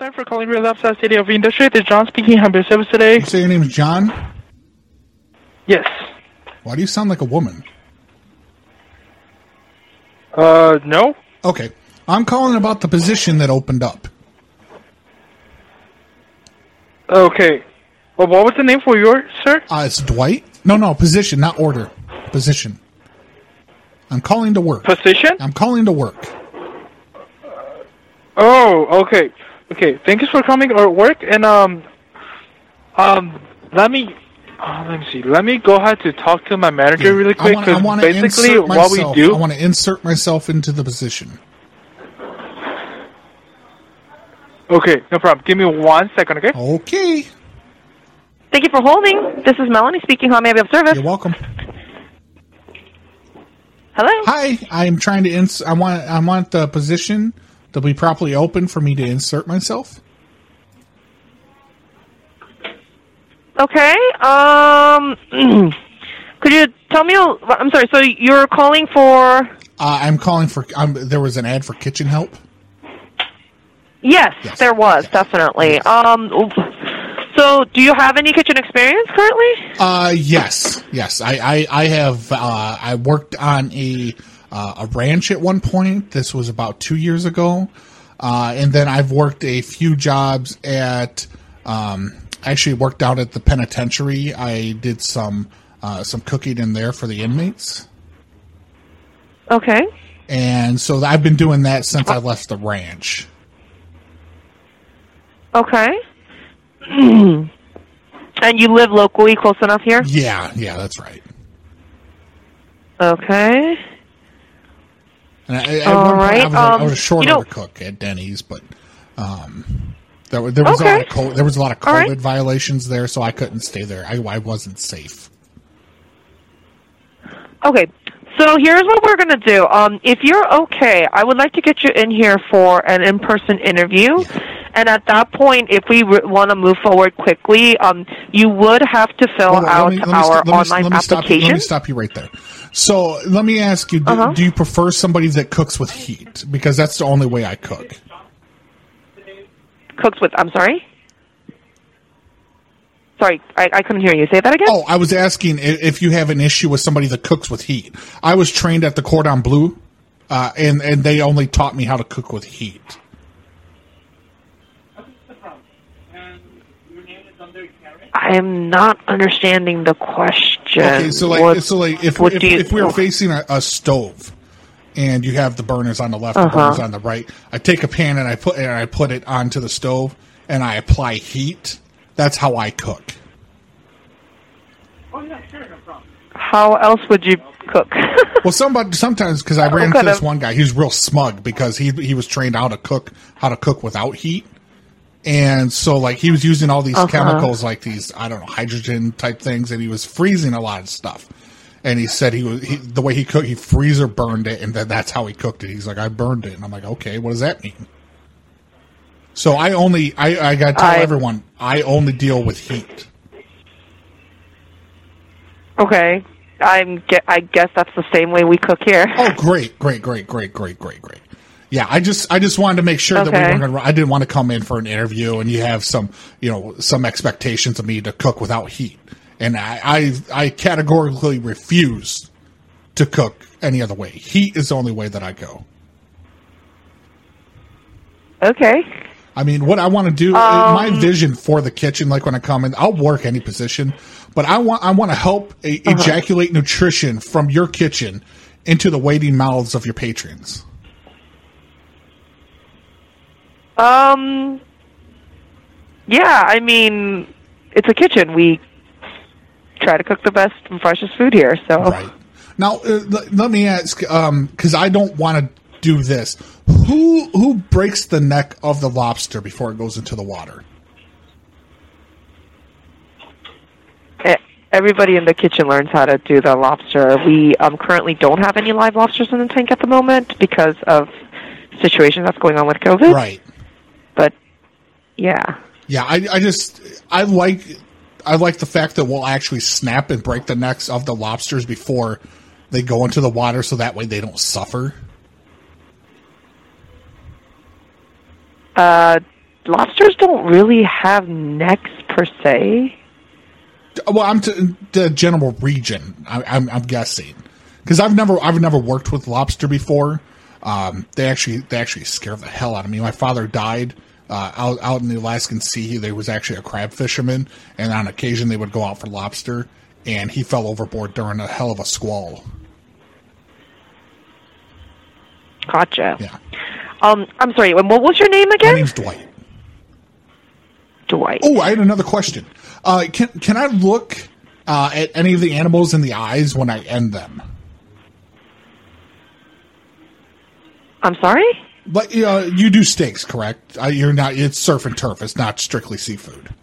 Thanks for calling Real Upside City of Industry. This is John speaking. How may I service today? You say your name is John? Yes. Why do you sound like a woman? Uh, no. Okay. I'm calling about the position that opened up. Okay. Well, what was the name for yours, sir? Uh, it's Dwight? No, no, position, not order. Position. I'm calling to work. Position? I'm calling to work. Oh, okay. Okay. Thank you for coming or work. And um, um, let me. Uh, let me see. Let me go ahead to talk to my manager really quick. want, I 'cause want to basically, insert what we do. I want to insert myself into the position. Okay, no problem. Give me one second, okay? Okay. Thank you for holding. This is Melanie speaking. How may I be of service? You're welcome. Hello. Hi, I'm trying to ins. I want. I want the position to be properly open for me to insert myself. Okay. Um, could you tell me? I'm sorry. So you're calling for? Uh, I'm calling for. Um, there was an ad for kitchen help. Yes, Yes. there was definitely. Um, so do you have any kitchen experience currently? Uh, yes, yes. I, I, I have. Uh, I worked on a uh, a ranch at one point. This was about two years ago, uh, and then I've worked a few jobs at. Um, I actually worked out at the penitentiary. I did some uh, some cooking in there for the inmates, Okay. and so I've been doing that since I left the ranch. Okay. and you live locally, close enough here? Yeah, yeah, that's right. Okay. And I, I, All one point I was, a- I um, was a short you know- cook at Denny's, but um, there, there was a Okay. lot of co- there was a lot of COVID right. violations there, so I couldn't stay there. I, I wasn't safe. Okay. So here's what we're going to do. Um, if you're okay, I would like to get you in here for an in-person interview. And at that point, if we re- want to move forward quickly, um, you would have to fill out let me- let me our st- online let me stop application. let me stop you right there. So let me ask you: do, Uh-huh. do you prefer somebody that cooks with heat? Because that's the only way I cook. Cooks with, I'm sorry? Sorry, I, I couldn't hear you. Say that again? Oh, I was asking if you have an issue with somebody that cooks with heat. I was trained at the Cordon Bleu, uh, and and they only taught me how to cook with heat. I am not understanding the question. Okay, so like, What- so like, if if, you- if we were facing a, a stove, and you have the burners on the left, Uh-huh. the burners on the right, I take a pan and I put and I put it onto the stove, and I apply heat. That's how I cook. How else would you cook? Well, somebody sometimes because I ran into this of- one guy, he was real smug because he he was trained how to cook how to cook without heat, and so like he was using all these Uh-huh. chemicals like these I don't know hydrogen type things, and he was freezing a lot of stuff. And he said he was he, the way he cooked, he freezer burned it, and then that's how he cooked it. He's like, I burned it, and I'm like, okay, what does that mean? So I only I I got to tell I- everyone I only deal with heat. okay. I'm I guess that's the same way we cook here. Oh, great, great, great, great, great, great, great. Yeah, I just I just wanted to make sure that we weren't going to. I didn't want to come in for an interview and you have some you know some expectations of me to cook without heat, and I I, I categorically refuse to cook any other way. Heat is the only way that I go. Okay. I mean, what I want to do, Um, my vision for the kitchen, like when I come in, I'll work any position, but I want I want to help e- Uh-huh. ejaculate nutrition from your kitchen into the waiting mouths of your patrons. Um. Yeah, I mean, it's a kitchen. We try to cook the best and freshest food here. So, Right. Now, uh, let, let me ask, because I don't want to do this. Who who breaks the neck of the lobster before it goes into the water? everybody in the kitchen learns how to do the lobster. We um, currently don't have any live lobsters in the tank at the moment because of situation that's going on with COVID. Right. But yeah. Yeah, I, I just I like I like the fact that we'll actually snap and break the necks of the lobsters before they go into the water, so that way they don't suffer. Uh, lobsters don't really have necks per se. Well, I'm to the general region. I, I'm, I'm guessing because I've never I've never worked with lobster before. Um, they actually they actually scare the hell out of me. My father died uh, out out in the Alaskan Sea. There was actually a crab fisherman, and on occasion they would go out for lobster, and he fell overboard during a hell of a squall. Gotcha. Yeah, Um, I'm sorry. What was your name my again? name's Dwight. Dwight. Oh, I had another question. Uh, can can I look uh, at any of the animals in the eyes when I end them? I'm sorry. But uh, you do steaks, correct? Uh, you're not. It's surf and turf. It's not strictly seafood.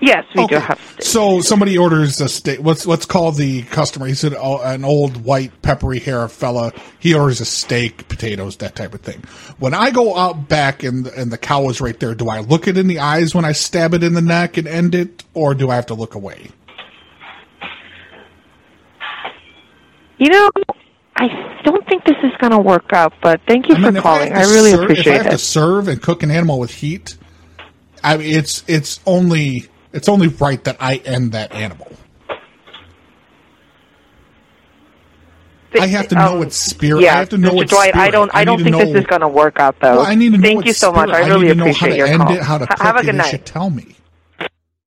Yes, we do have. steak. So somebody orders a steak. Let's let's call the customer. He's an, an old white peppery hair fella. He orders a steak, potatoes, that type of thing. When I go out back and and the cow is right there, do I look it in the eyes when I stab it in the neck and end it, or do I have to look away? You know, I don't think this is going to work out, but thank you I for if calling. I, to really serve- If I appreciate have to serve and cook an animal with heat, I mean, it's it's only it's only right that I end that animal. I have to know Um, its spirit. Yeah, I have to know Mr. its Dwight, I don't. I, I don't think this is going to work out, though. Well, I need to know Thank you so much. spirit. I really need to know how appreciate to your end call. it, how to cook Have a good night. tell me.